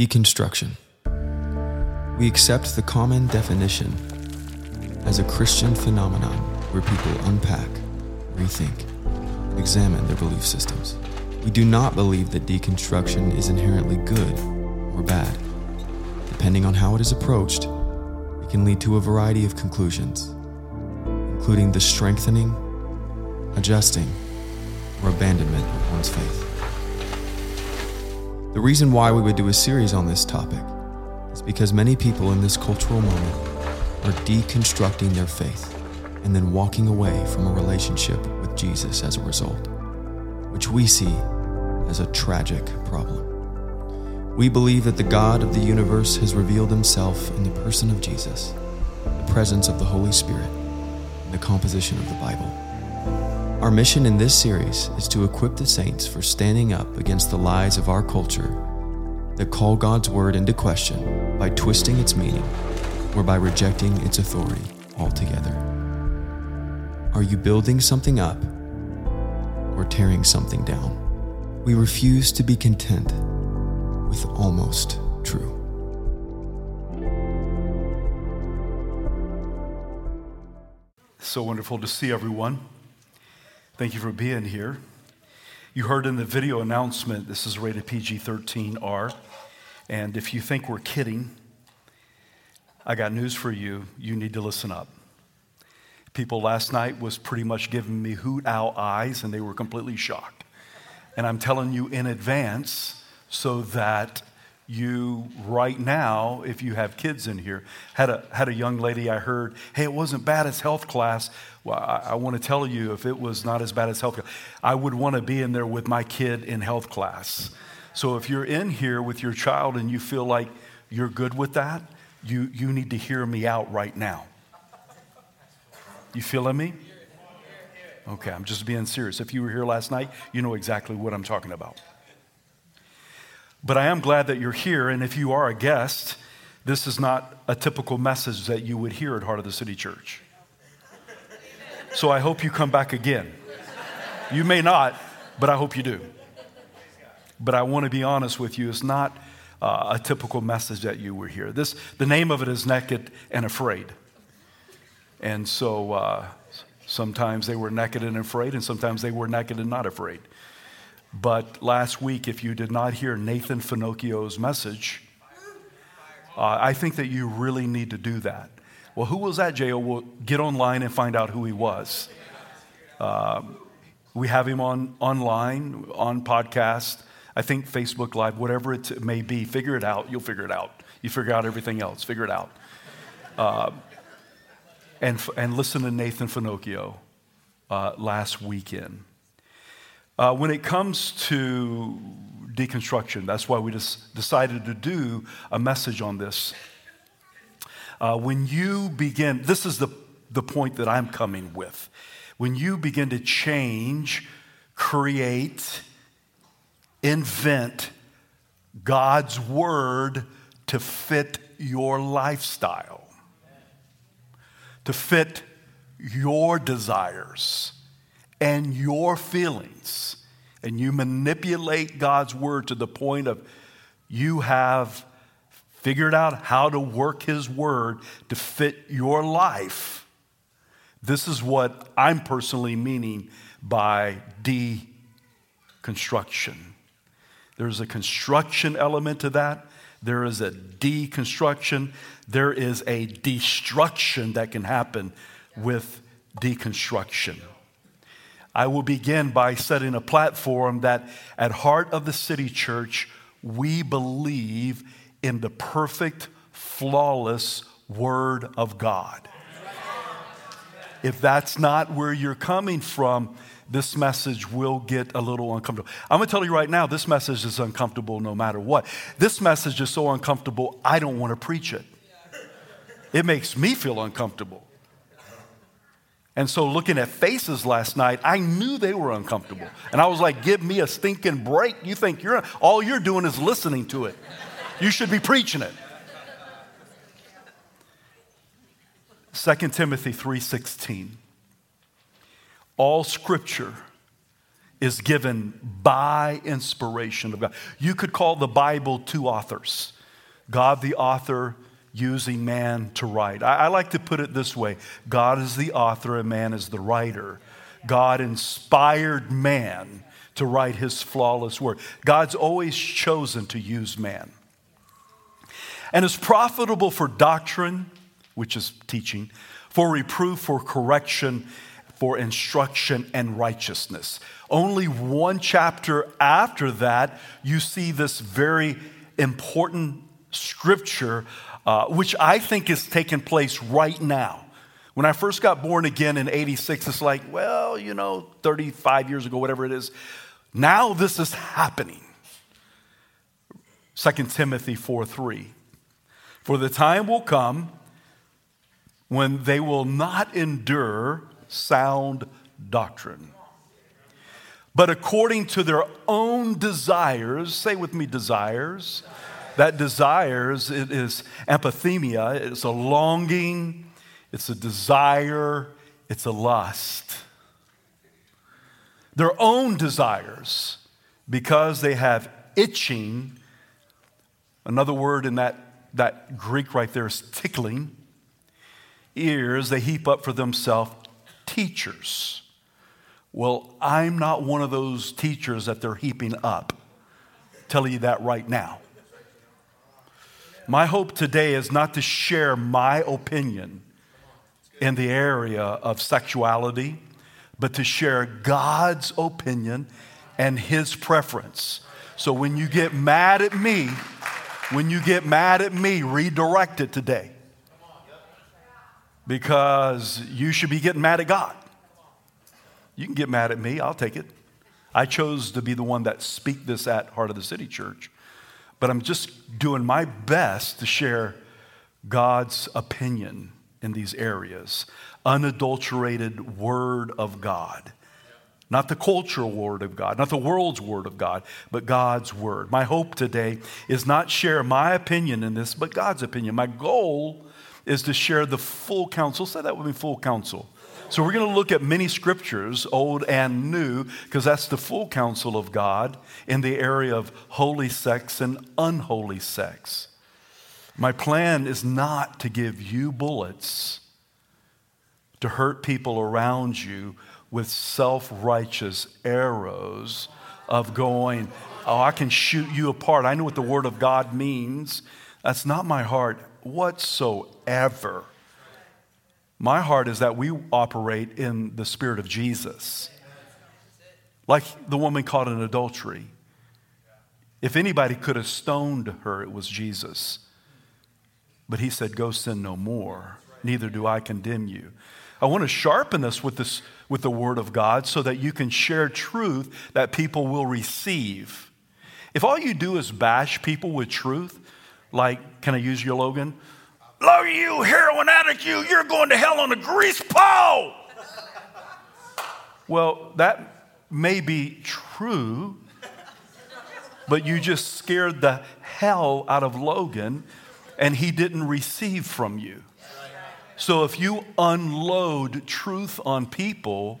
Deconstruction. We accept the common definition as a Christian phenomenon where people unpack, rethink, and examine their belief systems. We do not believe that deconstruction is inherently good or bad. Depending on how it is approached, it can lead to a variety of conclusions, including the strengthening, adjusting, or abandonment of one's faith. The reason why we would do a series on this topic is because many people in this cultural moment are deconstructing their faith and then walking away from a relationship with Jesus as a result, which we see as a tragic problem. We believe that the God of the universe has revealed himself in the person of Jesus, the presence of the Holy Spirit, and the composition of the Bible. Our mission in this series is to equip the saints for standing up against the lies of our culture that call God's word into question by twisting its meaning or by rejecting its authority altogether. Are you building something up or tearing something down? We refuse to be content with almost true. So wonderful to see everyone. Thank you for being here. You heard in the video announcement, this is rated PG 13R. And if you think we're kidding, I got news for you. You need to listen up. People last night was pretty much giving me hoot owl eyes, and they were completely shocked. And I'm telling you in advance so that you right now, if you have kids in here, had a, had a young lady I heard, hey, it wasn't bad as health class. Well, I, I want to tell you, if it was not as bad as health class, I would want to be in there with my kid in health class. So if you're in here with your child and you feel like you're good with that, you, you need to hear me out right now. You feeling me? Okay, I'm just being serious. If you were here last night, you know exactly what I'm talking about. But I am glad that you're here, and if you are a guest, this is not a typical message that you would hear at Heart of the City Church. So I hope you come back again. You may not, but I hope you do. But I want to be honest with you, it's not uh, a typical message that you would hear. This, the name of it is Naked and Afraid. And so uh, sometimes they were naked and afraid, and sometimes they were naked and not afraid. But last week, if you did not hear Nathan Finochio's message, uh, I think that you really need to do that. Well, who was that, J.O.? We'll get online and find out who he was. Uh, we have him on online, on podcast, I think Facebook Live, whatever it may be. Figure it out. You'll figure it out. You figure out everything else. Figure it out. Uh, and, and listen to Nathan Finochio uh, last weekend. Uh, when it comes to deconstruction, that's why we just decided to do a message on this. Uh, when you begin, this is the, the point that I'm coming with. When you begin to change, create, invent God's word to fit your lifestyle, to fit your desires and your feelings, and you manipulate God's word to the point of you have figured out how to work his word to fit your life. This is what I'm personally meaning by deconstruction. There's a construction element to that. There is a deconstruction. There is a destruction that can happen with deconstruction. I will begin by setting a platform that at Heart of the City Church, we believe in the perfect, flawless Word of God. If that's not where you're coming from, this message will get a little uncomfortable. I'm gonna tell you right now, this message is uncomfortable no matter what. This message is so uncomfortable, I don't wanna preach it. It makes me feel uncomfortable. And so, looking at faces last night, I knew they were uncomfortable. And I was like, give me a stinking break. You think you're all you're doing is listening to it. You should be preaching it. 2 Timothy 3:16. All scripture is given by inspiration of God. You could call the Bible two authors God, the author, using man to write. I, I, like to put it this way God is the author and man is the writer. God inspired man to write his flawless word. God's always chosen to use man. And it's profitable for doctrine, which is teaching, for reproof, for correction, for instruction and righteousness. Only one chapter after that, you see this very important scripture uh, which I think is taking place right now. When I first got born again in 86, it's like, well, you know, 35 years ago, whatever it is. Now this is happening. 2 Timothy 4 3. For the time will come when they will not endure sound doctrine, but according to their own desires, say with me, desires that desires it is empathemia, it's a longing, it's a desire, it's a lust. Their own desires, because they have itching, another word in that, that Greek right there is tickling, ears, they heap up for themselves teachers. Well, I'm not one of those teachers that they're heaping up. Tell you that right now. My hope today is not to share my opinion in the area of sexuality, but to share God's opinion and His preference. So when you get mad at me, when you get mad at me, redirect it today. Because you should be getting mad at God. You can get mad at me, I'll take it. I chose to be the one that speak this at Heart of the City Church but I'm just doing my best to share God's opinion in these areas. Unadulterated Word of God. Not the cultural Word of God, not the world's Word of God, but God's Word. My hope today is not share my opinion in this, but God's opinion. My goal is to share the full counsel. Say that with me full counsel so we're going to look at many scriptures, old and new, because that's the full counsel of God in the area of holy sex and unholy sex. My plan is not to give you bullets to hurt people around you with self righteous arrows of going, oh, I can shoot you apart. I know what the Word of God means. That's not my heart whatsoever. My heart is that we operate in the spirit of Jesus. Like the woman caught in adultery. If anybody could have stoned her, it was Jesus. But he said, Go sin no more, neither do I condemn you. I want to sharpen this with, this with the Word of God so that you can share truth that people will receive. If all you do is bash people with truth, like, can I use your Logan? Look you, heroin addict, you, you're going to hell on a grease pole. well, that may be true, but you just scared the hell out of Logan and he didn't receive from you. So if you unload truth on people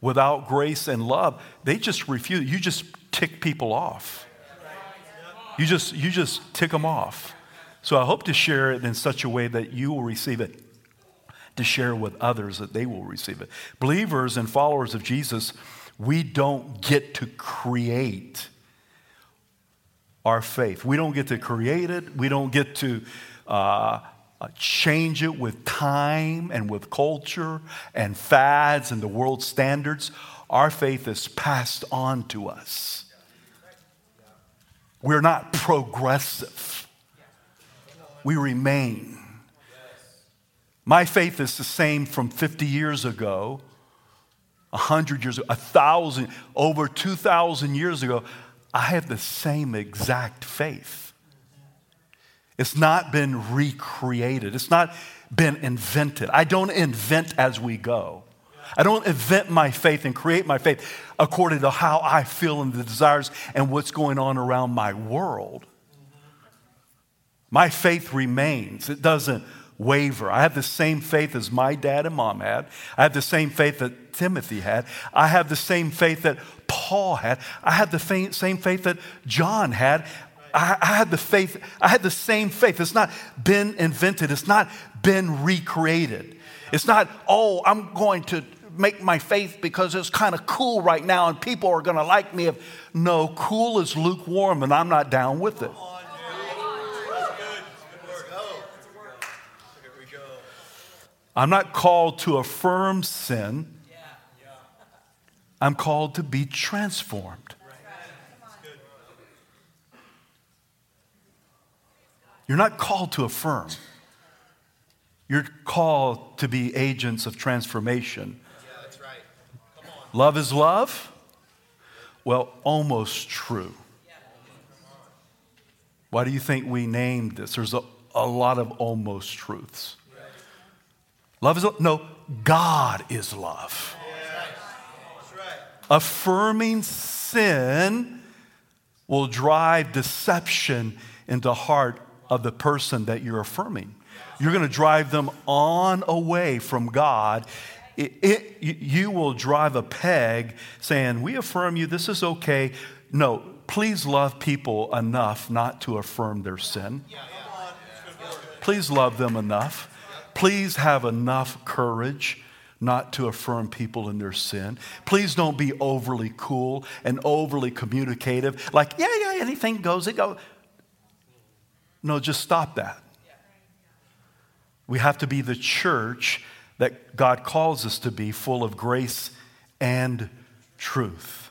without grace and love, they just refuse. You just tick people off. You just, you just tick them off. So I hope to share it in such a way that you will receive it, to share with others that they will receive it. Believers and followers of Jesus, we don't get to create our faith. We don't get to create it. We don't get to uh, uh change it with time and with culture and fads and the world standards. Our faith is passed on to us. We're not progressive we remain. My faith is the same from 50 years ago, 100 years ago, 1,000, over 2,000 years ago. I have the same exact faith. It's not been recreated, it's not been invented. I don't invent as we go. I don't invent my faith and create my faith according to how I feel and the desires and what's going on around my world. My faith remains, it doesn't waver. I have the same faith as my dad and mom had. I have the same faith that Timothy had. I have the same faith that Paul had. I had the same faith that John had. I, I had the faith, I had the same faith. It's not been invented, it's not been recreated. It's not, oh, I'm going to make my faith because it's kind of cool right now and people are going to like me. If, no, cool is lukewarm and I'm not down with it. I'm not called to affirm sin. I'm called to be transformed. You're not called to affirm. You're called to be agents of transformation. Yeah, that's right. Love is love? Well, almost true. Why do you think we named this? There's a, a lot of almost truths. Love is no, God is love. Affirming sin will drive deception into the heart of the person that you're affirming. You're going to drive them on away from God. It, it, you will drive a peg saying, We affirm you, this is okay. No, please love people enough not to affirm their sin. Please love them enough. Please have enough courage not to affirm people in their sin. Please don't be overly cool and overly communicative. Like, yeah, yeah, anything goes, it goes. No, just stop that. We have to be the church that God calls us to be, full of grace and truth.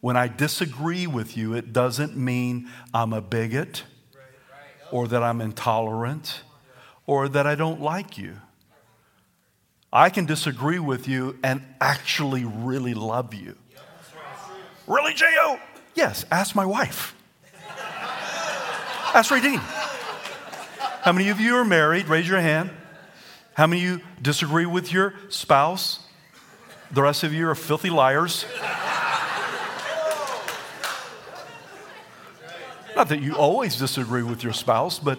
When I disagree with you, it doesn't mean I'm a bigot or that I'm intolerant or that I don't like you. I can disagree with you and actually really love you. Really, J.O.? Yes, ask my wife. Ask Radine. How many of you are married? Raise your hand. How many of you disagree with your spouse? The rest of you are filthy liars. Not that you always disagree with your spouse, but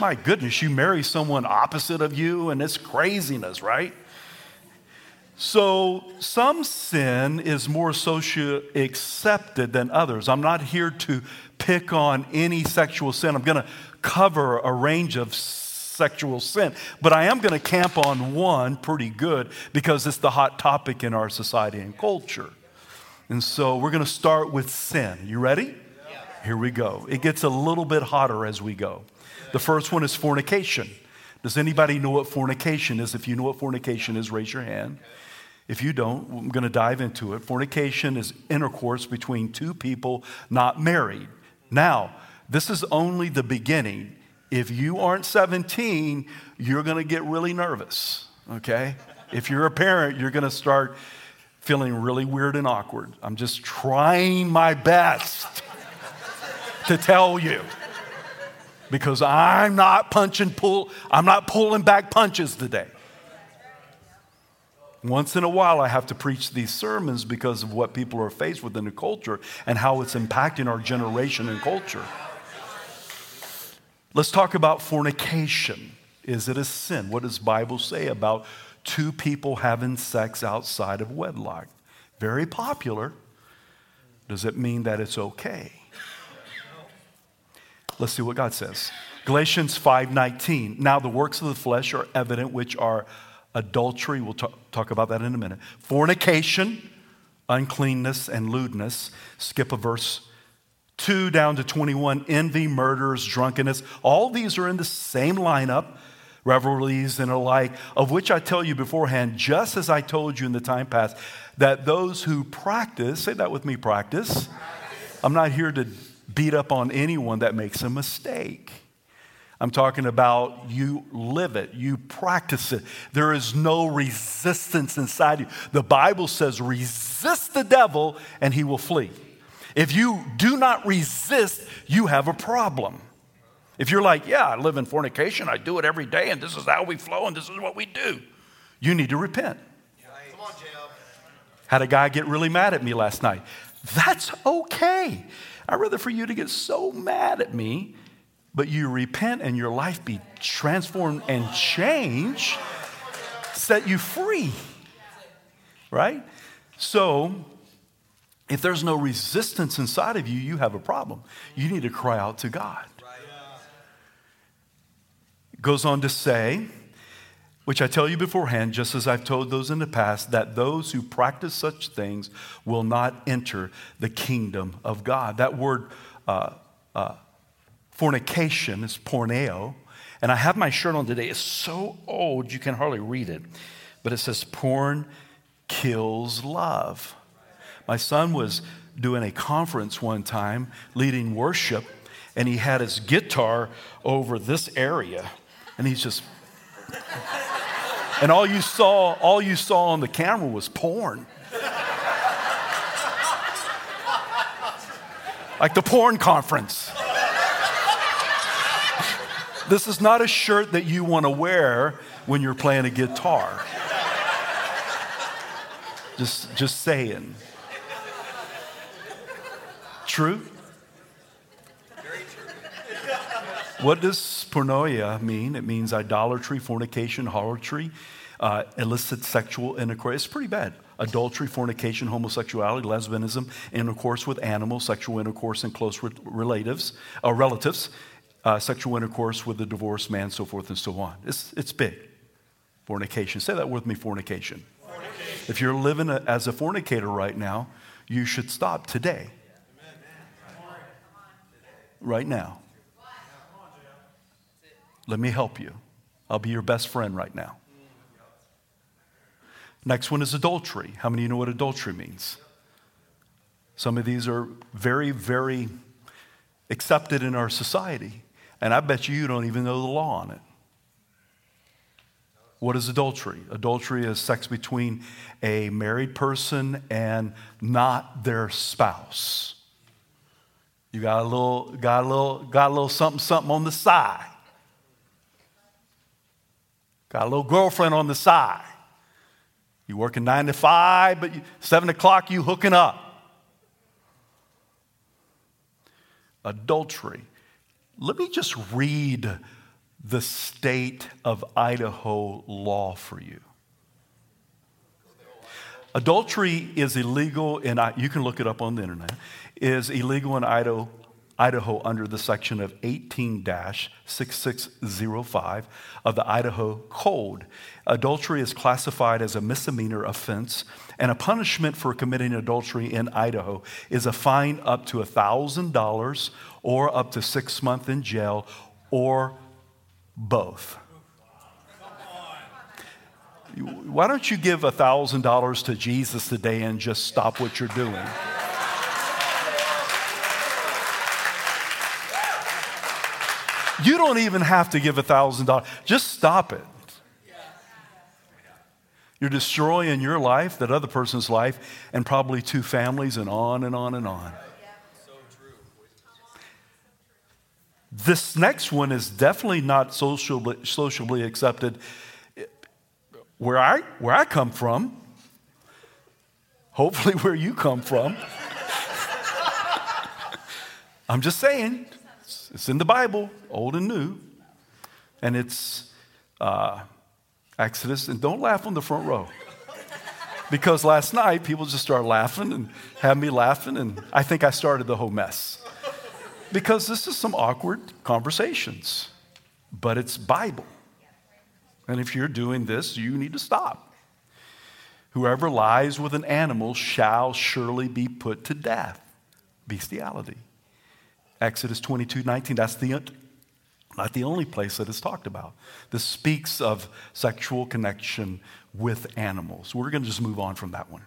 my goodness, you marry someone opposite of you, and it's craziness, right? So, some sin is more socially accepted than others. I'm not here to pick on any sexual sin. I'm going to cover a range of sexual sin, but I am going to camp on one pretty good because it's the hot topic in our society and culture. And so, we're going to start with sin. You ready? Here we go. It gets a little bit hotter as we go. The first one is fornication. Does anybody know what fornication is? If you know what fornication is, raise your hand. If you don't, I'm going to dive into it. Fornication is intercourse between two people not married. Now, this is only the beginning. If you aren't 17, you're going to get really nervous, okay? If you're a parent, you're going to start feeling really weird and awkward. I'm just trying my best to tell you because I'm not punching pull I'm not pulling back punches today. Once in a while, I have to preach these sermons because of what people are faced with in the culture and how it's impacting our generation and culture. Let's talk about fornication. Is it a sin? What does Bible say about two people having sex outside of wedlock? Very popular. Does it mean that it's okay? Let's see what God says. Galatians 5:19. Now the works of the flesh are evident which are adultery, we'll talk, talk about that in a minute. Fornication, uncleanness and lewdness. Skip a verse 2 down to 21. Envy, murders, drunkenness. All these are in the same lineup revelries and alike, of which I tell you beforehand, just as I told you in the time past, that those who practice, say that with me, practice. I'm not here to beat up on anyone that makes a mistake. I'm talking about you live it, you practice it. There is no resistance inside you. The Bible says, resist the devil and he will flee. If you do not resist, you have a problem. If you're like, yeah, I live in fornication, I do it every day, and this is how we flow, and this is what we do, you need to repent. Come on, Had a guy get really mad at me last night. That's okay. I'd rather for you to get so mad at me but you repent and your life be transformed and changed, set you free. Right? So, if there's no resistance inside of you, you have a problem. You need to cry out to God. It goes on to say, which I tell you beforehand, just as I've told those in the past, that those who practice such things will not enter the kingdom of God. That word uh, uh, fornication is porneo. And I have my shirt on today. It's so old you can hardly read it. But it says, porn kills love. My son was doing a conference one time, leading worship, and he had his guitar over this area, and he's just. And all you saw, all you saw on the camera was porn. like the porn conference. this is not a shirt that you want to wear when you're playing a guitar. Just, just saying. True? Very true. What does pornoia mean? It means idolatry, fornication, harlotry, uh, illicit sexual intercourse. It's pretty bad. Adultery, fornication, homosexuality, lesbianism, intercourse with animals, sexual intercourse and close re- relatives, uh, relatives, uh, sexual intercourse with a divorced man, so forth and so on. It's, it's big. Fornication. Say that with me fornication. fornication. If you're living a, as a fornicator right now, you should stop today right now. Let me help you. I'll be your best friend right now. Next one is adultery. How many of you know what adultery means? Some of these are very, very accepted in our society, and I bet you you don't even know the law on it. What is adultery? Adultery is sex between a married person and not their spouse. You got a little, got a little, got a little something, something on the side. Got a little girlfriend on the side. You working nine to five, but you, seven o'clock you hooking up. Adultery. Let me just read the state of Idaho law for you. Adultery is illegal, and you can look it up on the internet is illegal in Idaho, Idaho under the section of 18 6605 of the Idaho Code. Adultery is classified as a misdemeanor offense, and a punishment for committing adultery in Idaho is a fine up to $1,000 or up to six months in jail or both. Why don't you give $1,000 to Jesus today and just stop what you're doing? You don't even have to give a $1,000. Just stop it. You're destroying your life, that other person's life, and probably two families, and on and on and on. This next one is definitely not socially accepted where I, where I come from. Hopefully, where you come from. I'm just saying. It's, in the Bible, Old and New, and it's uh, Exodus. And don't laugh on the front row. Because last night people just started laughing and had me laughing, and I think I started the whole mess. Because this is some awkward conversations, but it's Bible. And if you're doing this, you need to stop. Whoever lies with an animal shall surely be put to death. Bestiality. Exodus 22 19, that's the, not the only place that is talked about. This speaks of sexual connection with animals. We're going to just move on from that one.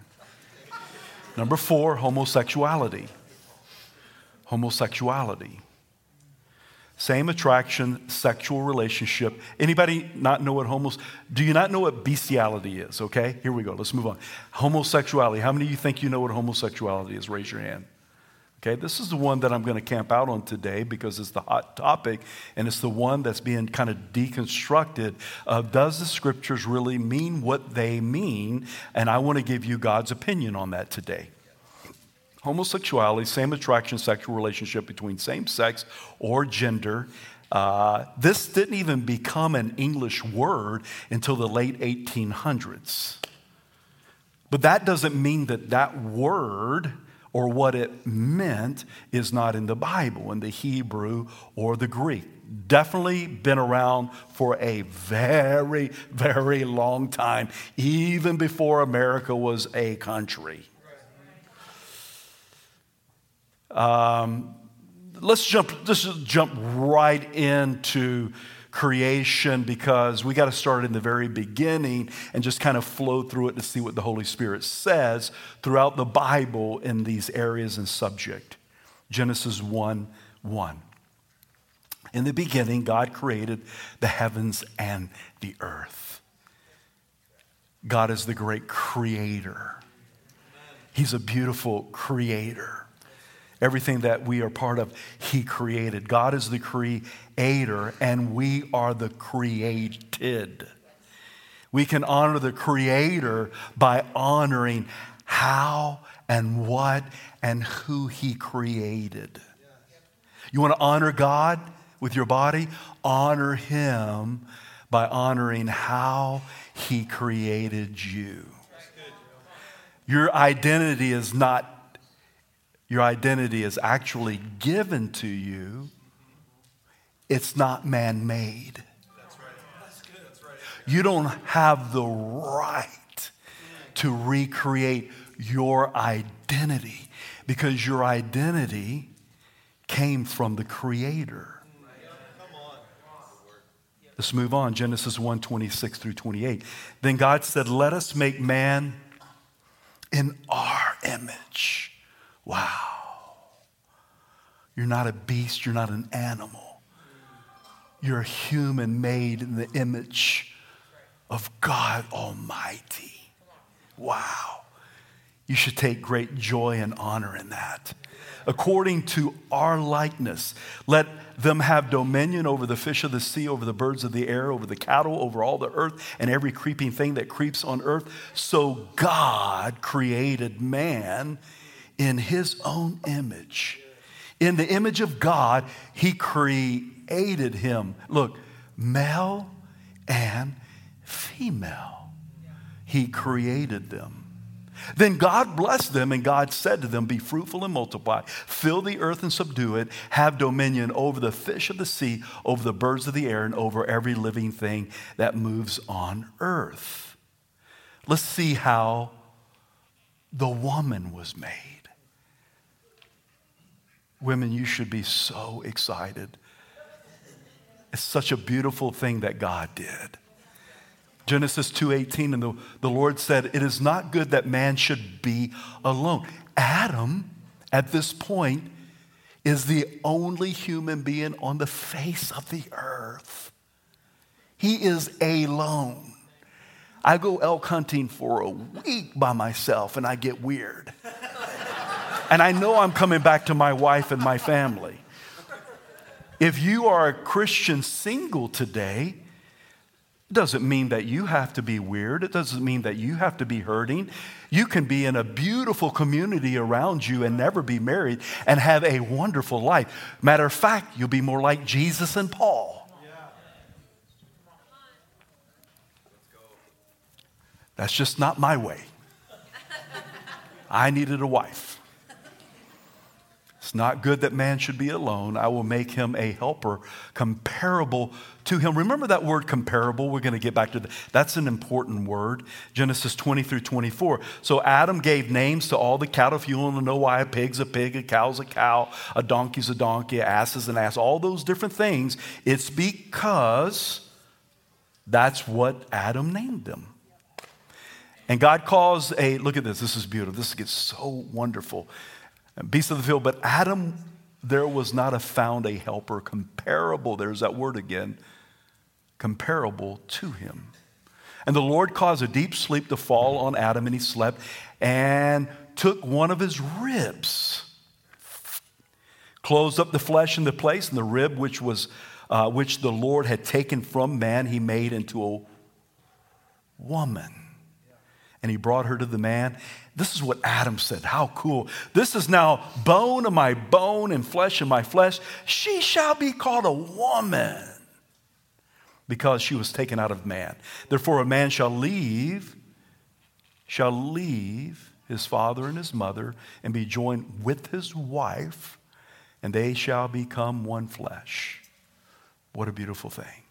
Number four, homosexuality. Homosexuality. Same attraction, sexual relationship. Anybody not know what homos? Do you not know what bestiality is? Okay, here we go. Let's move on. Homosexuality. How many of you think you know what homosexuality is? Raise your hand. Okay, this is the one that I'm going to camp out on today because it's the hot topic and it's the one that's being kind of deconstructed. Of does the scriptures really mean what they mean? And I want to give you God's opinion on that today. homosexuality, same attraction, sexual relationship between same sex or gender. Uh, this didn't even become an English word until the late 1800s. But that doesn't mean that that word or what it meant is not in the Bible, in the Hebrew or the Greek. Definitely been around for a very, very long time, even before America was a country. Um, let's jump, let's jump right into creation because we got to start in the very beginning and just kind of flow through it to see what the Holy Spirit says throughout the Bible in these areas and subject. Genesis 1 1. In the beginning, God created the heavens and the earth. God is the great creator. He's a beautiful creator. Everything that we are part of, He created. God is the creator, and we are the created. We can honor the creator by honoring how and what and who He created. You want to honor God with your body? Honor Him by honoring how He created you. Your identity is not your identity is actually given to you, it's not man made. You don't have the right to recreate your identity because your identity came from the Creator. Let's move on. Genesis 1 26 through 28. Then God said, Let us make man in our image Wow. You're not a beast, you're not an animal. You're human made in the image of God Almighty. Wow. You should take great joy and honor in that. According to our likeness, let them have dominion over the fish of the sea, over the birds of the air, over the cattle, over all the earth, and every creeping thing that creeps on earth. So God created man in his own image. In the image of God, he created him. Look, male and female. He created them. Then God blessed them, and God said to them, Be fruitful and multiply, fill the earth and subdue it, have dominion over the fish of the sea, over the birds of the air, and over every living thing that moves on earth. Let's see how the woman was made. Women, you should be so excited. It's such a beautiful thing that God did. Genesis 2:18 and the, the Lord said, "It is not good that man should be alone." Adam at this point is the only human being on the face of the earth. He is alone. I go elk hunting for a week by myself and I get weird. And I know I'm coming back to my wife and my family. If you are a Christian single today, it doesn't mean that you have to be weird. It doesn't mean that you have to be hurting. You can be in a beautiful community around you and never be married and have a wonderful life. Matter of fact, you'll be more like Jesus and Paul. That's just not my way. I needed a wife. It's not good that man should be alone. I will make him a helper comparable to him. Remember that word comparable? We're going to get back to that. That's an important word. Genesis 20 through 24. So Adam gave names to all the cattle. If you want to know why a pig's a pig, a cow's a cow, a donkey's a donkey, a ass is an ass, all those different things, it's because that's what Adam named them. And God calls a, look at this, this is beautiful. This gets so wonderful beasts of the field. But Adam, there was not a found a helper comparable, there's that word again, comparable to him. And the Lord caused a deep sleep to fall on Adam, and he slept and took one of his ribs, closed up the flesh in the place, and the rib which was uh, which the Lord had taken from man, he made into a woman and he brought her to the man. This is what Adam said. How cool. This is now bone of my bone and flesh of my flesh. She shall be called a woman because she was taken out of man. Therefore, a man shall leave, shall leave his father and his mother and be joined with his wife, and they shall become one flesh. What a beautiful thing.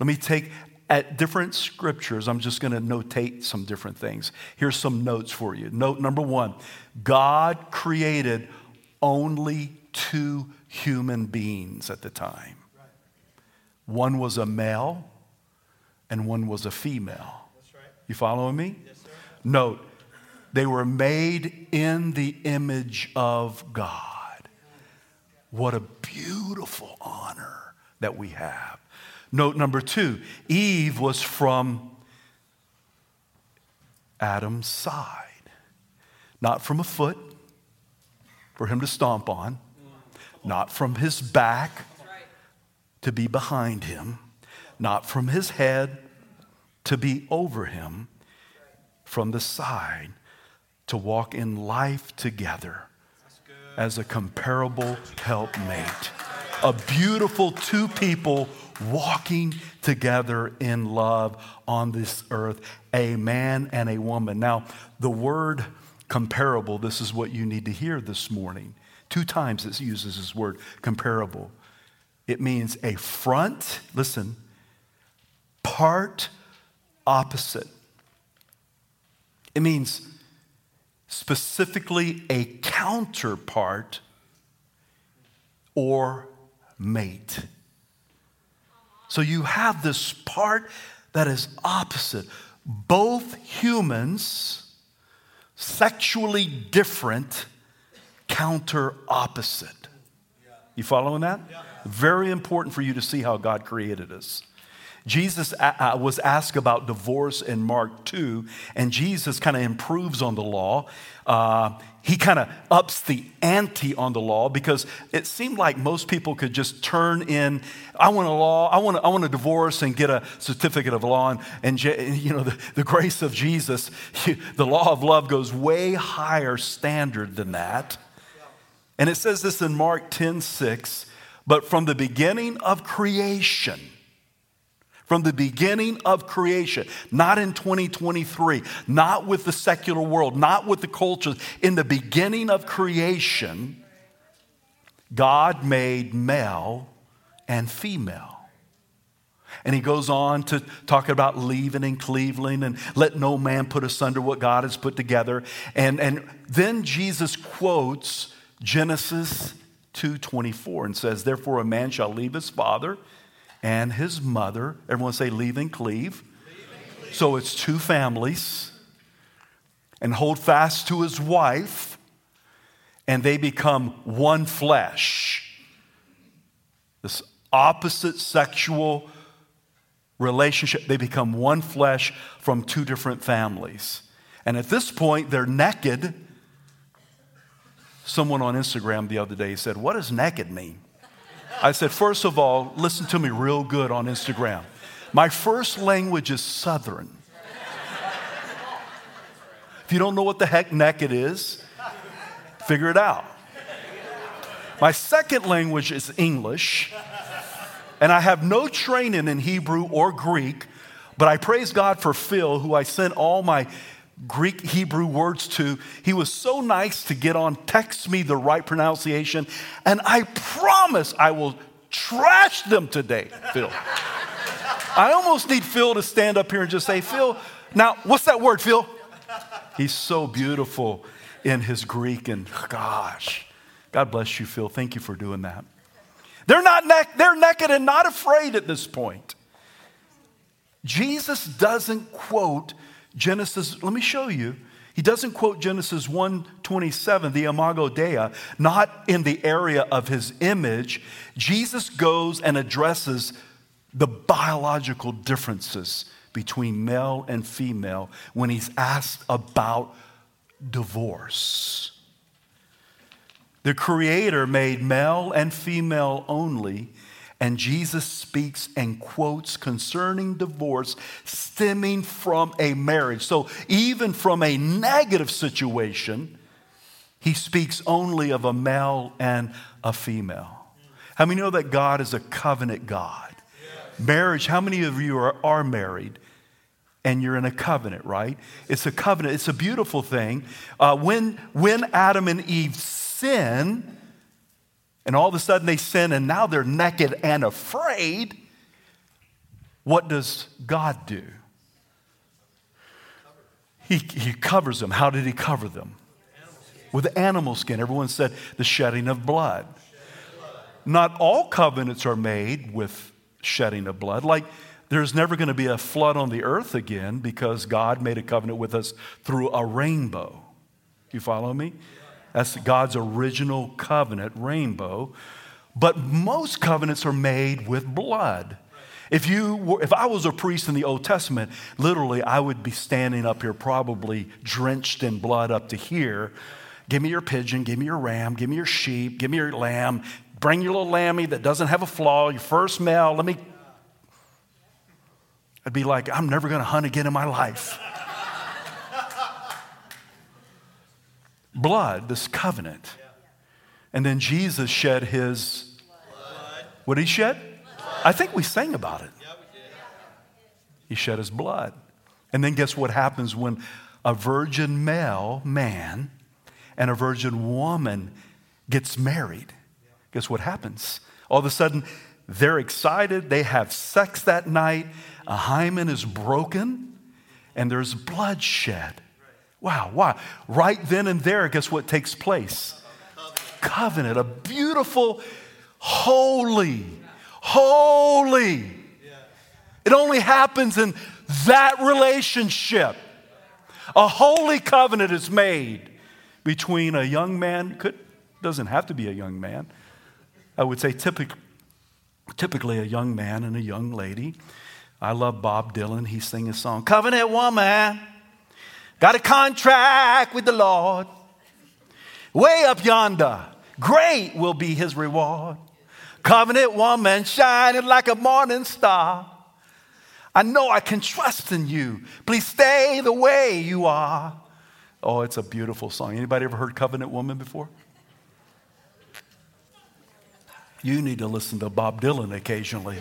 Let me take at different scriptures, I'm just going to notate some different things. Here's some notes for you. Note number one God created only two human beings at the time one was a male and one was a female. You following me? Note, they were made in the image of God. What a beautiful honor that we have. Note number two Eve was from Adam's side, not from a foot for him to stomp on, not from his back to be behind him, not from his head to be over him, from the side to walk in life together as a comparable helpmate. A beautiful two people walking together in love on this earth, a man and a woman. Now, the word comparable, this is what you need to hear this morning. Two times it uses this word comparable. It means a front, listen, part opposite. It means specifically a counterpart or mate. So you have this part that is opposite. Both humans, sexually different, counter opposite. You following that? Very important for you to see how God created us. Jesus was asked about divorce in Mark 2, and Jesus kind of improves on the law. Uh, he kind of ups the ante on the law because it seemed like most people could just turn in, I want a law, I want, a, I want a divorce and get a certificate of law. And, and you know, the, the grace of Jesus, the law of love goes way higher standard than that. And it says this in Mark 10 6, but from the beginning of creation, from the beginning of creation, not in 2023, not with the secular world, not with the cultures. In the beginning of creation, God made male and female. And he goes on to talk about leaving and cleaving and let no man put asunder what God has put together. And, and then Jesus quotes Genesis 2:24 and says, Therefore a man shall leave his father and his mother. Everyone say, leave and cleave. So it's two families. And hold fast to his wife, and they become one flesh. This opposite sexual relationship, they become one flesh from two different families. And at this point, they're naked. Someone on Instagram the other day said, What does naked mean? I said, first of all, listen to me real good on Instagram. My first language is Southern. If you don't know what the heck naked is, figure it out. My second language is English, and I have no training in Hebrew or Greek, but I praise God for Phil, who I sent all my Greek Hebrew words to. He was so nice to get on, text me the right pronunciation, and I promise I will trash them today, Phil. I almost need Phil to stand up here and just say, Phil, now what's that word, Phil? He's so beautiful in his Greek, and gosh, God bless you, Phil. Thank you for doing that. They're not neck, they're naked and not afraid at this point. Jesus doesn't quote Genesis, let me show you. He doesn't quote Genesis 1:27, the imago Dei, not in the area of his image. Jesus goes and addresses the biological differences between male and female when he's asked about divorce. The Creator made male and female only, And Jesus speaks and quotes concerning divorce stemming from a marriage. So, even from a negative situation, he speaks only of a male and a female. How many know that God is a covenant God? Marriage, how many of you are, are married? and you're in a covenant, right? It's a covenant. It's a beautiful thing. Uh, when, when Adam and Eve sin, and all of a sudden they sin and now they're naked and afraid, what does God do? He, he covers them. How did he cover them? With animal skin. Everyone said the shedding of blood. Not all covenants are made with shedding of blood. Like there's never going to be a flood on the earth again because God made a covenant with us through a rainbow. You follow me? That's God's original covenant, rainbow. But most covenants are made with blood. If, you were, if I was a priest in the Old Testament, literally, I would be standing up here, probably drenched in blood up to here. Give me your pigeon, give me your ram, give me your sheep, give me your lamb. Bring your little lammy that doesn't have a flaw, your first male. Let me. I'd be like, I'm never going to hunt again in my life. Blood, this covenant. And then Jesus shed his blood. What did he shed? Blood. I think we sang about it. He shed his blood. And then guess what happens when a virgin male man and a virgin woman gets married? Guess what happens? All of a sudden, they're excited. They have sex that night. A hymen is broken, and there's bloodshed. Wow, wow. Right then and there, guess what takes place? Covenant, a beautiful, holy, holy. It only happens in that relationship. A holy covenant is made between a young man, could, doesn't have to be a young man. I would say typic, typically a young man and a young lady. I love Bob Dylan. He sings a song, Covenant Woman. Got a contract with the Lord. Way up yonder, great will be his reward. Covenant woman shining like a morning star. I know I can trust in you. Please stay the way you are. Oh, it's a beautiful song. Anybody ever heard Covenant Woman before? You need to listen to Bob Dylan occasionally.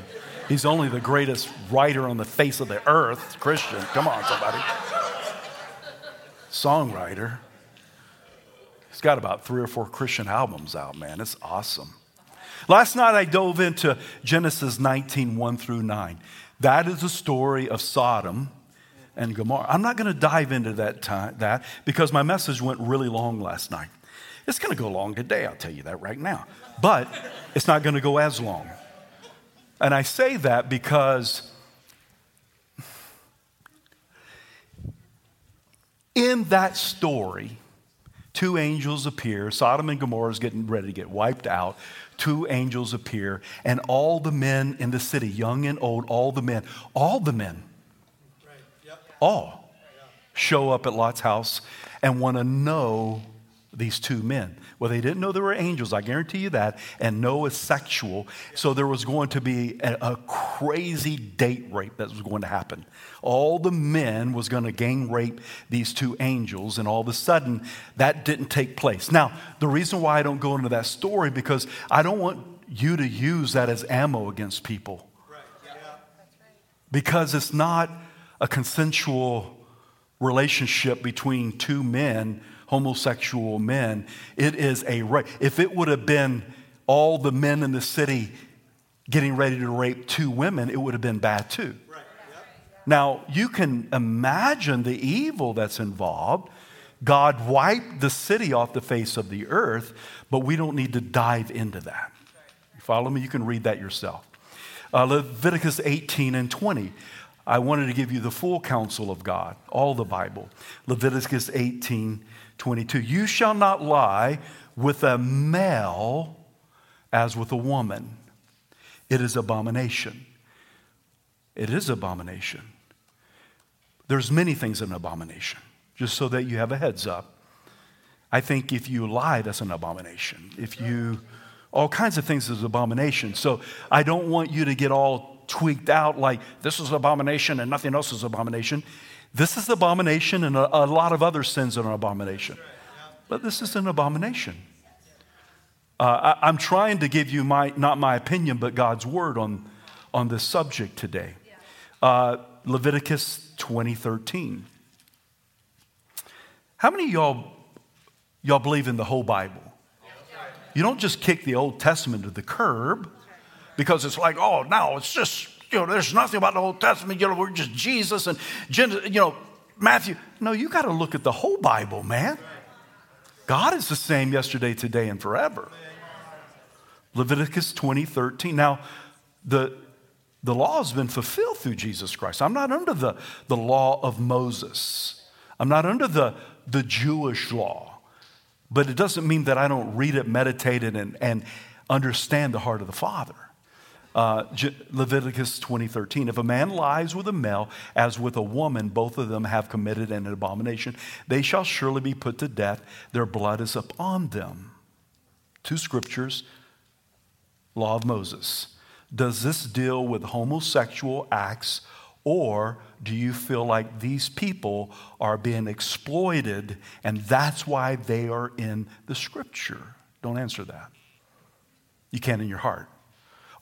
He's only the greatest writer on the face of the earth, Christian. Come on, somebody songwriter. He's got about three or four Christian albums out, man. It's awesome. Last night I dove into Genesis 19, 1 through 9. That is the story of Sodom and Gomorrah. I'm not going to dive into that, time, that because my message went really long last night. It's going to go long today, I'll tell you that right now. But it's not going to go as long. And I say that because In that story, two angels appear. Sodom and Gomorrah is getting ready to get wiped out. Two angels appear, and all the men in the city, young and old, all the men, all the men, all show up at Lot's house and want to know these two men. Well, they didn't know there were angels, I guarantee you that, and is sexual. So there was going to be a, a, crazy date rape that was going to happen. All the men was going to gang rape these two angels, and all of a sudden that didn't take place. Now, the reason why I don't go into that story because I don't want you to use that as ammo against people. Because it's not a consensual relationship between two men homosexual men. It is a rape. If it would have been all the men in the city getting ready to rape two women, it would have been bad too. Right. Yep. Now, you can imagine the evil that's involved. God wiped the city off the face of the earth, but we don't need to dive into that. You follow me? You can read that yourself. Uh, Leviticus 18 and 20. I wanted to give you the full counsel of God, all the Bible. Leviticus 18 22. You shall not lie with a male as with a woman. It is abomination. It is abomination. There's many things an abomination, just so that you have a heads up. I think if you lie, that's an abomination. If you all kinds of things is abomination. So I don't want you to get all tweaked out like this is abomination and nothing else is abomination. This is abomination and a, a lot of other sins are an abomination. But this is an abomination. Uh, I, am trying to give you my, not my opinion, but God's word on, on this subject today. Uh, Leviticus 2013. How many y'all, y'all believe in the whole Bible? You don't just kick the Old Testament to the curb because it's like, oh, now it's just, you know, there's nothing about the Old Testament. You know, we're just Jesus and, you know, Matthew. No, you got to look at the whole Bible, man. God is the same yesterday, today, and forever. Leviticus 20, 13. Now, the, the law has been fulfilled through Jesus Christ. I'm not under the, the law of Moses. I'm not under the, the Jewish law. But it doesn't mean that I don't read it, meditate it, and, and understand the heart of the Father. Uh, Leviticus 20:13 if a man lies with a male as with a woman both of them have committed an abomination. They shall surely be put to death. Their blood is upon them. Two scriptures. Law of Moses. Does this deal with homosexual acts or do you feel like these people are being exploited and that's why they are in the scripture? Don't answer that. You can in your heart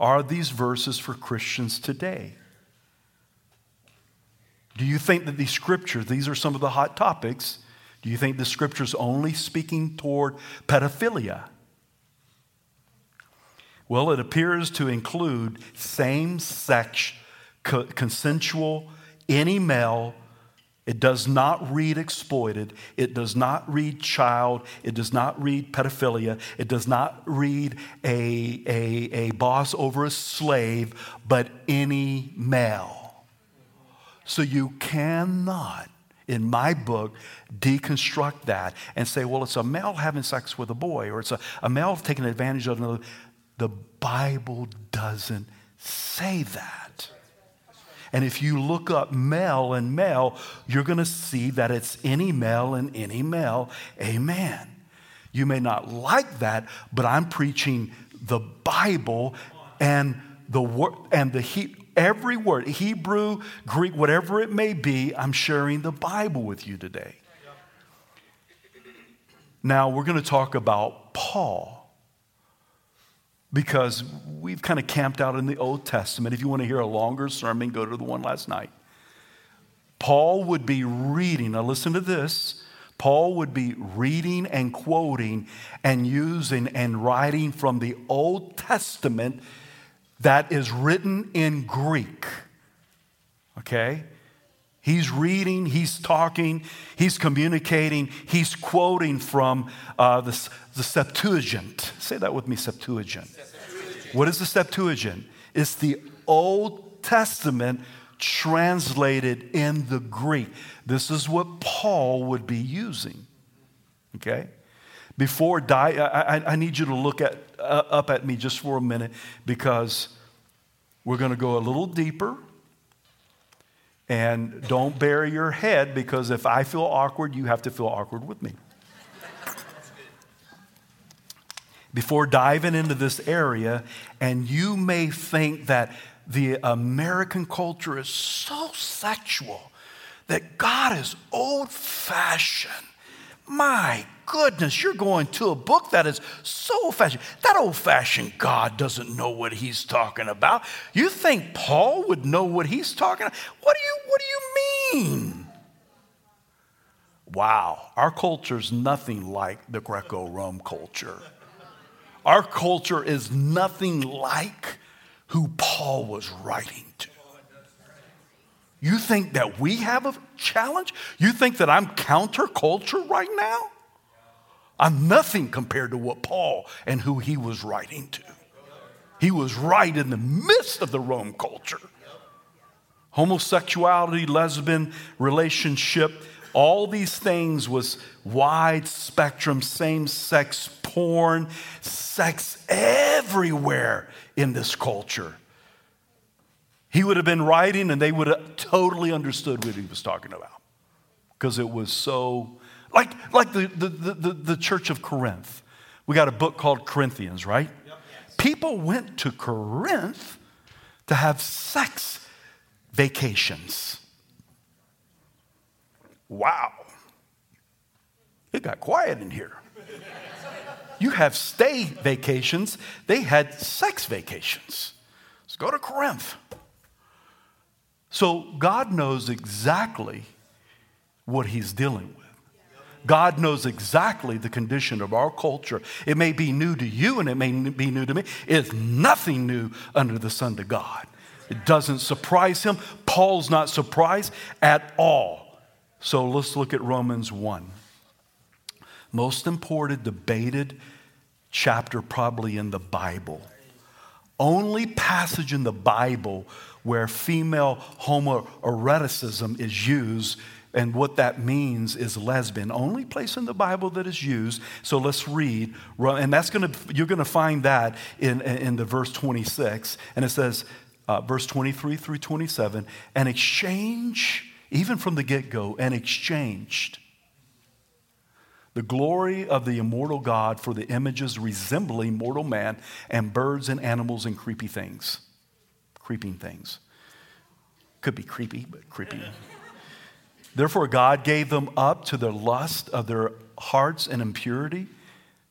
are these verses for Christians today? Do you think that these scriptures, these are some of the hot topics, do you think the scripture's only speaking toward pedophilia? Well, it appears to include same sex, consensual, any male it does not read exploited. It does not read child. It does not read pedophilia. It does not read a, a, a boss over a slave, but any male. So you cannot, in my book, deconstruct that and say, well, it's a male having sex with a boy, or it's a, a male taking advantage of another. The Bible doesn't say that. And if you look up male and male, you're going to see that it's any male and any male. Amen. You may not like that, but I'm preaching the Bible and the word and the he, every word, Hebrew, Greek, whatever it may be, I'm sharing the Bible with you today. Now we're going to talk about Paul because we've kind of camped out in the Old Testament. If you want to hear a longer sermon, go to the one last night. Paul would be reading, now listen to this. Paul would be reading and quoting and using and writing from the Old Testament that is written in Greek. Okay? He's reading, he's talking, he's communicating, he's quoting from uh, the, the Septuagint. Say that with me Septuagint. Septuagint. What is the Septuagint? It's the Old Testament translated in the Greek. This is what Paul would be using. Okay? Before die, I, I, I need you to look at, uh, up at me just for a minute because we're going to go a little deeper and don't bury your head because if I feel awkward, you have to feel awkward with me. Before diving into this area, and you may think that the American culture is so sexual that God is old fashioned. My goodness, you're going to a book that is so old fashioned. That old fashioned God doesn't know what he's talking about. You think Paul would know what he's talking about? What do you, what do you mean? Wow, our culture is nothing like the Greco Rome culture. Our culture is nothing like who Paul was writing to. You think that we have a challenge? You think that I'm counterculture right now? I'm nothing compared to what Paul and who he was writing to. He was right in the midst of the Rome culture. Homosexuality, lesbian relationship, all these things was wide spectrum, same sex porn, sex everywhere in this culture. He would have been writing and they would have totally understood what he was talking about because it was so, like, like the, the, the, the, church of Corinth. We got a book called Corinthians, right? Yep. People went to Corinth to have sex vacations. Wow. It got quiet in here. You have stay vacations, they had sex vacations. Let's go to Corinth. So God knows exactly what He's dealing with. God knows exactly the condition of our culture. It may be new to you and it may be new to me. It's nothing new under the sun to God. It doesn't surprise him. Paul's not surprised at all. So let's look at Romans 1. Most important, debated chapter probably in the Bible. Only passage in the Bible where female homoeroticism is used and what that means is lesbian. Only place in the Bible that is used. So let's read. And that's going to, you're going to find that in, in the verse 26. And it says, uh, verse 23 through 27, an exchange, even from the get go, an exchanged the glory of the immortal God for the images resembling mortal man and birds and animals and creepy things. Creeping things. Could be creepy, but creepy. Therefore, God gave them up to the lust of their hearts and impurity,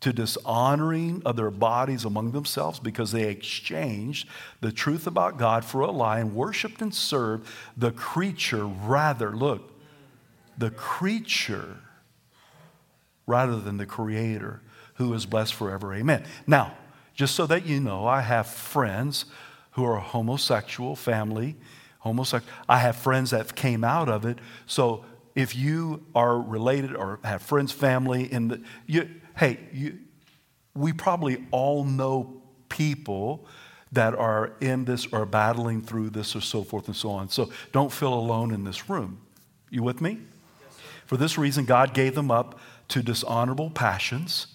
to dishonoring of their bodies among themselves, because they exchanged the truth about God for a lie and worshiped and served the creature rather, look, the creature rather than the creator who is blessed forever. Amen. Now, just so that you know, I have friends who are homosexual, family, homosexual. I have friends that came out of it. So if you are related or have friends, family in the, you, hey, you, we probably all know people that are in this or battling through this or so forth and so on. So don't feel alone in this room. You with me? For this reason, God gave them up to dishonorable passions.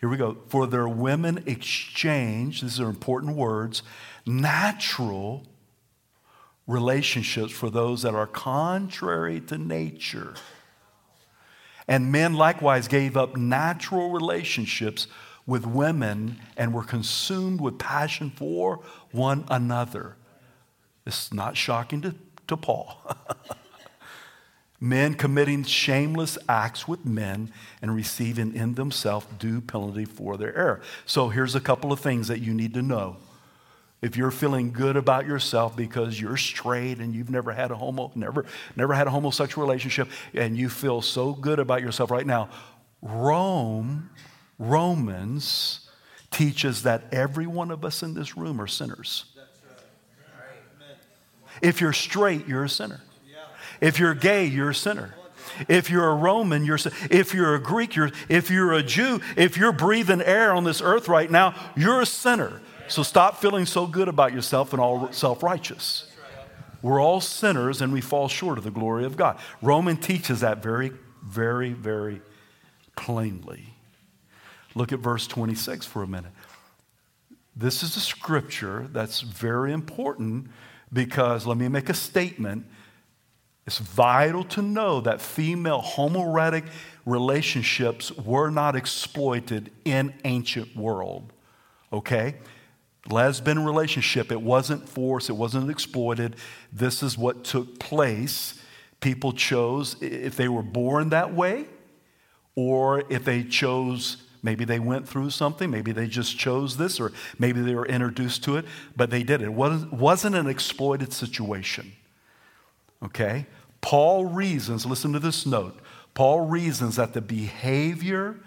Here we go. For their women exchange, these are important words, natural relationships for those that are contrary to nature. And men likewise gave up natural relationships with women and were consumed with passion for one another. It's not shocking to, to Paul. men committing shameless acts with men and receiving in themselves due penalty for their error. So here's a couple of things that you need to know if you're feeling good about yourself because you're straight and you've never had a homo never never had a homosexual relationship and you feel so good about yourself right now rome romans teaches that every one of us in this room are sinners. If you're straight you're a sinner. If you're gay you're a sinner. If you're a Roman, you're if you're a Greek, you're if you're a Jew, if you're breathing air on this earth right now, you're a sinner. So stop feeling so good about yourself and all self righteous. We're all sinners and we fall short of the glory of God. Roman teaches that very, very, very plainly. Look at verse 26 for a minute. This is a scripture that's very important because let me make a statement. It's vital to know that female homoerotic relationships were not exploited in ancient world. Okay? Lesbian relationship. It wasn't forced, it wasn't exploited. This is what took place. People chose if they were born that way, or if they chose, maybe they went through something, maybe they just chose this, or maybe they were introduced to it, but they did it. It wasn't an exploited situation. Okay? Paul reasons, listen to this note. Paul reasons that the behavior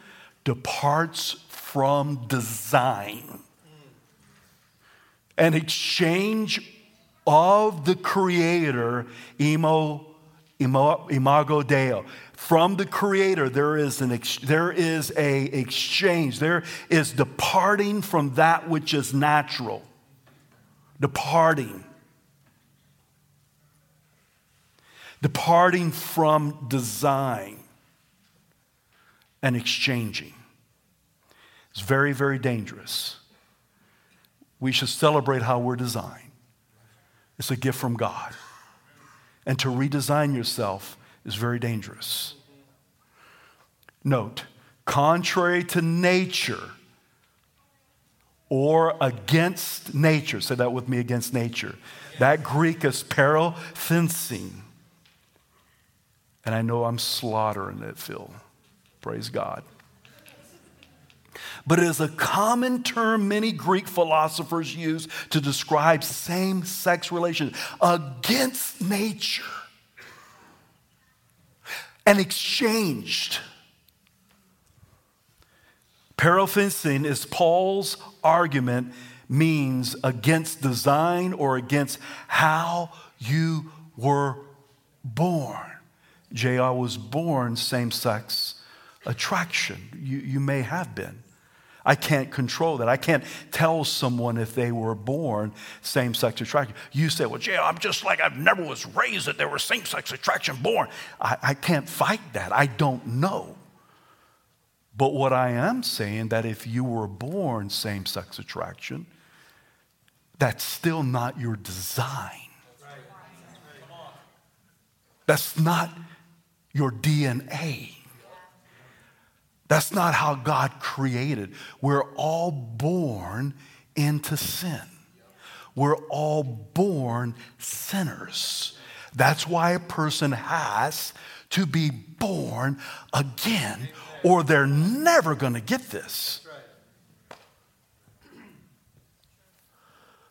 departs from design an exchange of the Creator, imo, imo, imago Deo. From the Creator, there is, an ex, there is a exchange. There is departing from that which is natural. Departing. Departing from design and exchanging. It's very, very dangerous we should celebrate how we're designed. It's a gift from God. And to redesign yourself is very dangerous. Note, contrary to nature, or against nature. Say that with me against nature. That Greek is parophensin. And I know I'm slaughtering it, Phil. Praise God. But it is a common term many Greek philosophers use to describe same sex relations against nature and exchanged. Parophensin is Paul's argument means against design or against how you were born. J.R. was born same sex attraction. You, you may have been. I can't control that. I can't tell someone if they were born same sex attraction. You say, well, Jay, I'm just like I've never was raised that there was same sex attraction born. I, I can't fight that. I don't know. But what I am saying that if you were born same sex attraction, that's still not your design. That's not your DNA. That's not how God created. We're all born into sin. We're all born sinners. That's why a person has to be born again, or they're never going to get this.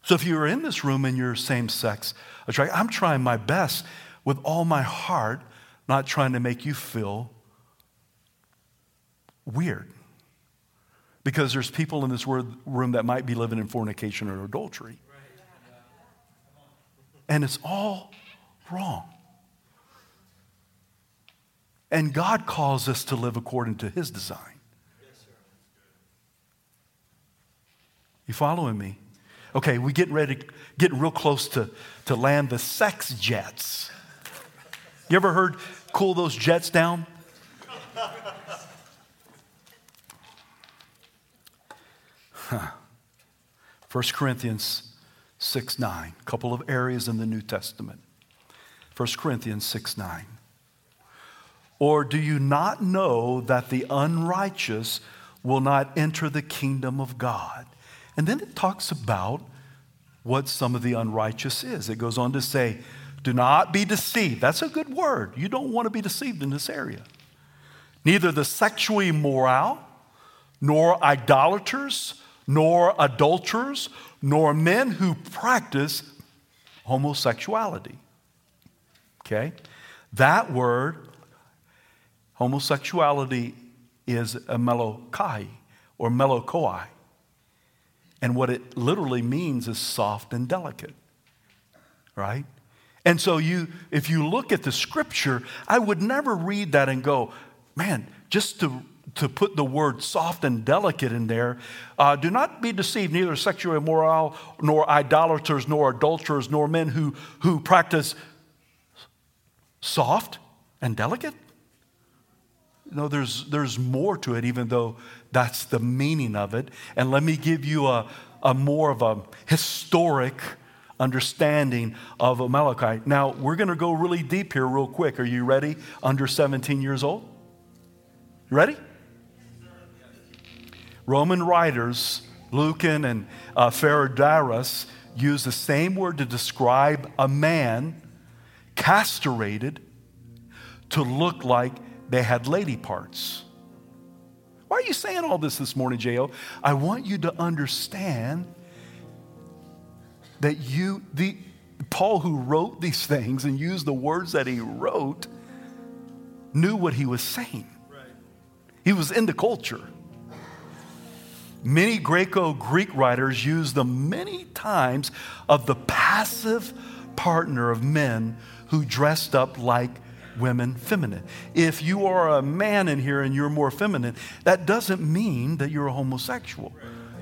So if you're in this room and you're same sex I'm trying my best with all my heart not trying to make you feel weird. Because there's people in this room that might be living in fornication or adultery. And it's all wrong. And God calls us to live according to His design. You following me? Okay, we getting ready, getting real close to, to land the sex jets. You ever heard cool those jets down? Huh. 1 Corinthians 6 9, a couple of areas in the New Testament. 1 Corinthians 6 9. Or do you not know that the unrighteous will not enter the kingdom of God? And then it talks about what some of the unrighteous is. It goes on to say, do not be deceived. That's a good word. You don't want to be deceived in this area. Neither the sexually immoral, nor idolaters, nor adulterers, nor men who practice homosexuality. Okay? That word, homosexuality, is a melokai or melokoi. And what it literally means is soft and delicate. Right? And so you, if you look at the scripture, I would never read that and go, man, just to, to put the word soft and delicate in there, uh, do not be deceived, neither sexually immoral, nor idolaters, nor adulterers, nor men who, who practice soft and delicate. No, there's, there's more to it, even though that's the meaning of it. And let me give you a, a more of a historic understanding of Amalekite. Now, we're going to go really deep here, real quick. Are you ready? Under 17 years old? Ready? Roman writers, Lucan and uh, Pherodatus, use the same word to describe a man castrated to look like they had lady parts. Why are you saying all this this morning, J.O.? I want you to understand that you, the, Paul, who wrote these things and used the words that he wrote, knew what he was saying. Right. He was in the culture. Many Greco Greek writers use the many times of the passive partner of men who dressed up like women feminine. If you are a man in here and you're more feminine, that doesn't mean that you're a homosexual.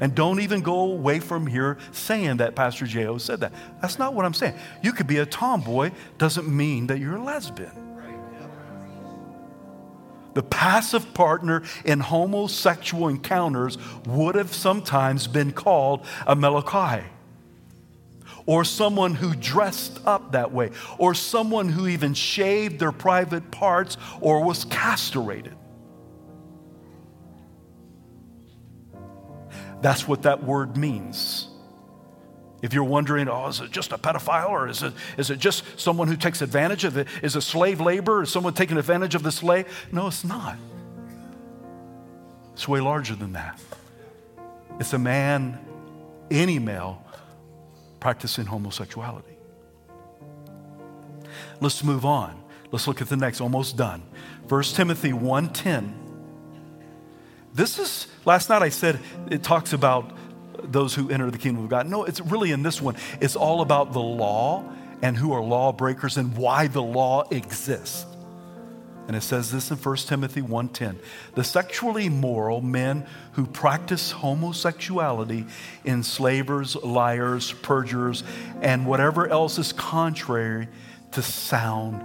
And don't even go away from here saying that Pastor J.O. said that. That's not what I'm saying. You could be a tomboy, doesn't mean that you're a lesbian. The passive partner in homosexual encounters would have sometimes been called a melokai, or someone who dressed up that way, or someone who even shaved their private parts or was castrated. That's what that word means. If you're wondering, oh, is it just a pedophile or is it, is it just someone who takes advantage of it? Is it slave labor? Is someone taking advantage of the slave? No, it's not. It's way larger than that. It's a man, any male, practicing homosexuality. Let's move on. Let's look at the next, almost done. 1 Timothy 1:10. This is last night I said it talks about those who enter the kingdom of God. No, it's really in this one. It's all about the law and who are lawbreakers and why the law exists. And it says this in 1 Timothy 1:10. The sexually immoral men who practice homosexuality, enslavers, liars, perjurers, and whatever else is contrary to sound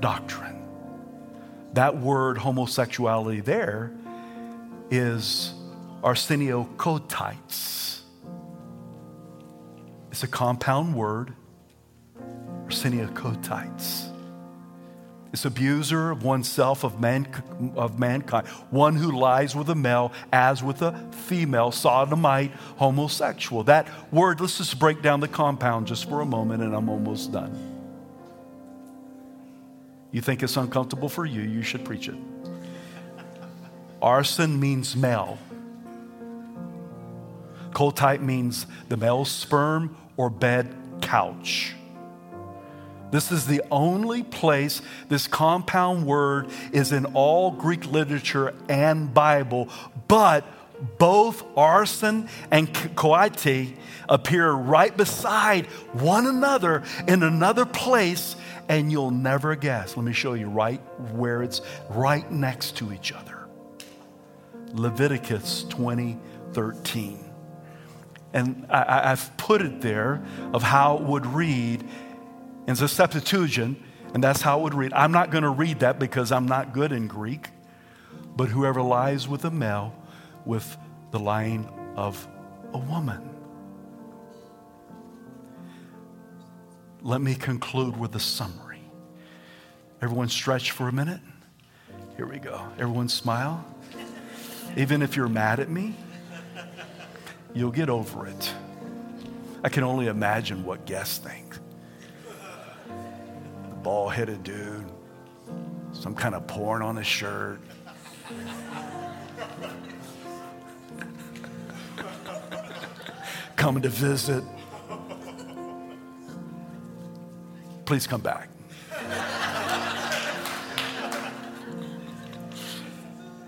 doctrine. That word homosexuality there is arseniocotites. It's a compound word, arseniocotites. It's abuser of oneself, of, man, of mankind, one who lies with a male as with a female, sodomite, homosexual. That word, let's just break down the compound just for a moment, and I'm almost done. You think it's uncomfortable for you, you should preach it. Arson means male. Coltite means the male sperm or bed couch. This is the only place this compound word is in all Greek literature and Bible, but both arson and coite appear right beside one another in another place, and you'll never guess. Let me show you right where it's right next to each other. Leviticus 20 13. And I, have put it there of how it would read in the Septuagint, and that's how it would read. I'm not going to read that because I'm not good in Greek, but whoever lies with a male with the lying of a woman. Let me conclude with a summary. Everyone stretch for a minute. Here we go. Everyone smile. Even if you're mad at me, you'll get over it. I can only imagine what guests think The bald headed dude, some kind of porn on his shirt. Coming to visit. Please come back.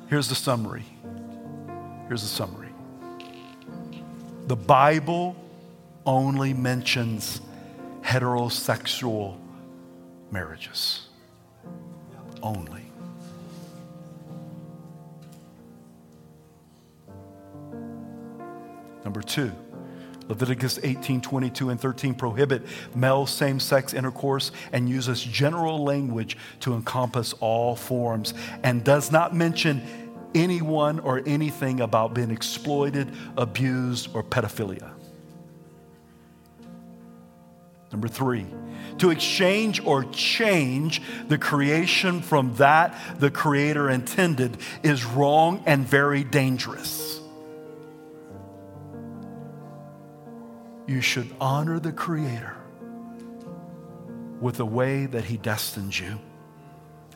Here's the summary. Here's the summary. The Bible only mentions heterosexual marriages only. Number two, Leviticus 18, 22, and 13 prohibit male same sex intercourse and uses general language to encompass all forms and does not mention anyone or anything about being exploited, abused, or pedophilia. Number three, to exchange or change the creation from that the Creator intended is wrong and very dangerous. You should honor the Creator with the way that He destined you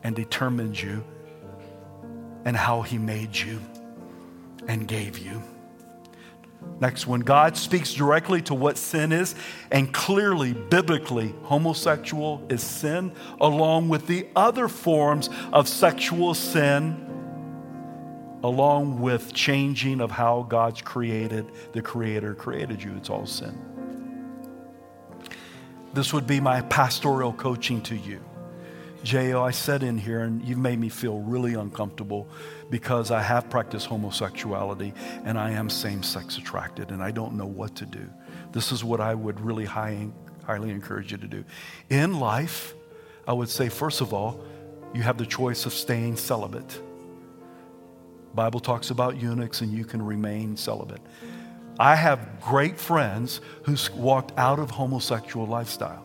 and determined you and how He made you and gave you. Next one God speaks directly to what sin is, and clearly, biblically, homosexual is sin, along with the other forms of sexual sin, along with changing of how God's created, the Creator created you. It's all sin. This would be my pastoral coaching to you. J.O., I said in here, and you've made me feel really uncomfortable because I have practiced homosexuality and I am same sex attracted and I don't know what to do. This is what I would really high, highly encourage you to do. In life, I would say, first of all, you have the choice of staying celibate. Bible talks about eunuchs and you can remain celibate. I have great friends who walked out of homosexual lifestyle.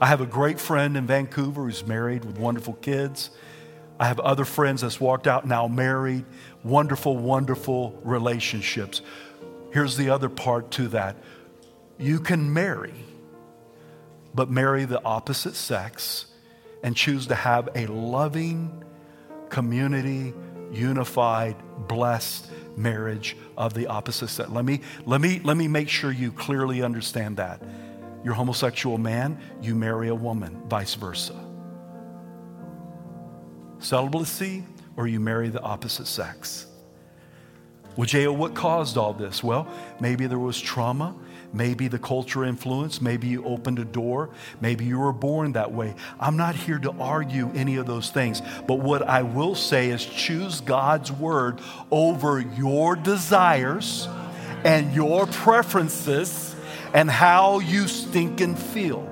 I have a great friend in Vancouver who's married with wonderful kids. I have other friends that's walked out now married, wonderful, wonderful relationships. Here's the other part to that you can marry, but marry the opposite sex and choose to have a loving, community, unified, blessed marriage of the opposite sex. Let me, let me, let me make sure you clearly understand that. You're homosexual man, you marry a woman, vice versa. Celibacy, or you marry the opposite sex. Well, J.O., what caused all this? Well, maybe there was trauma. Maybe the culture influence. Maybe you opened a door. Maybe you were born that way. I'm not here to argue any of those things. But what I will say is choose God's word over your desires and your preferences and how you stink and feel.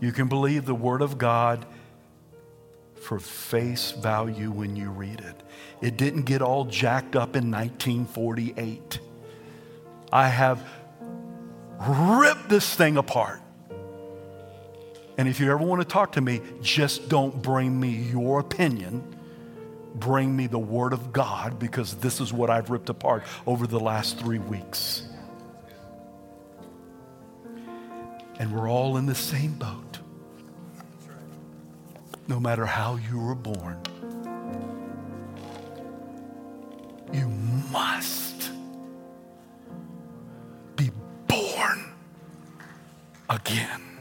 You can believe the Word of God for face value when you read it. It didn't get all jacked up in 1948. I have ripped this thing apart. And if you ever want to talk to me, just don't bring me your opinion. Bring me the Word of God because this is what I've ripped apart over the last three weeks. And we're all in the same boat no matter how you were born. You must be born again.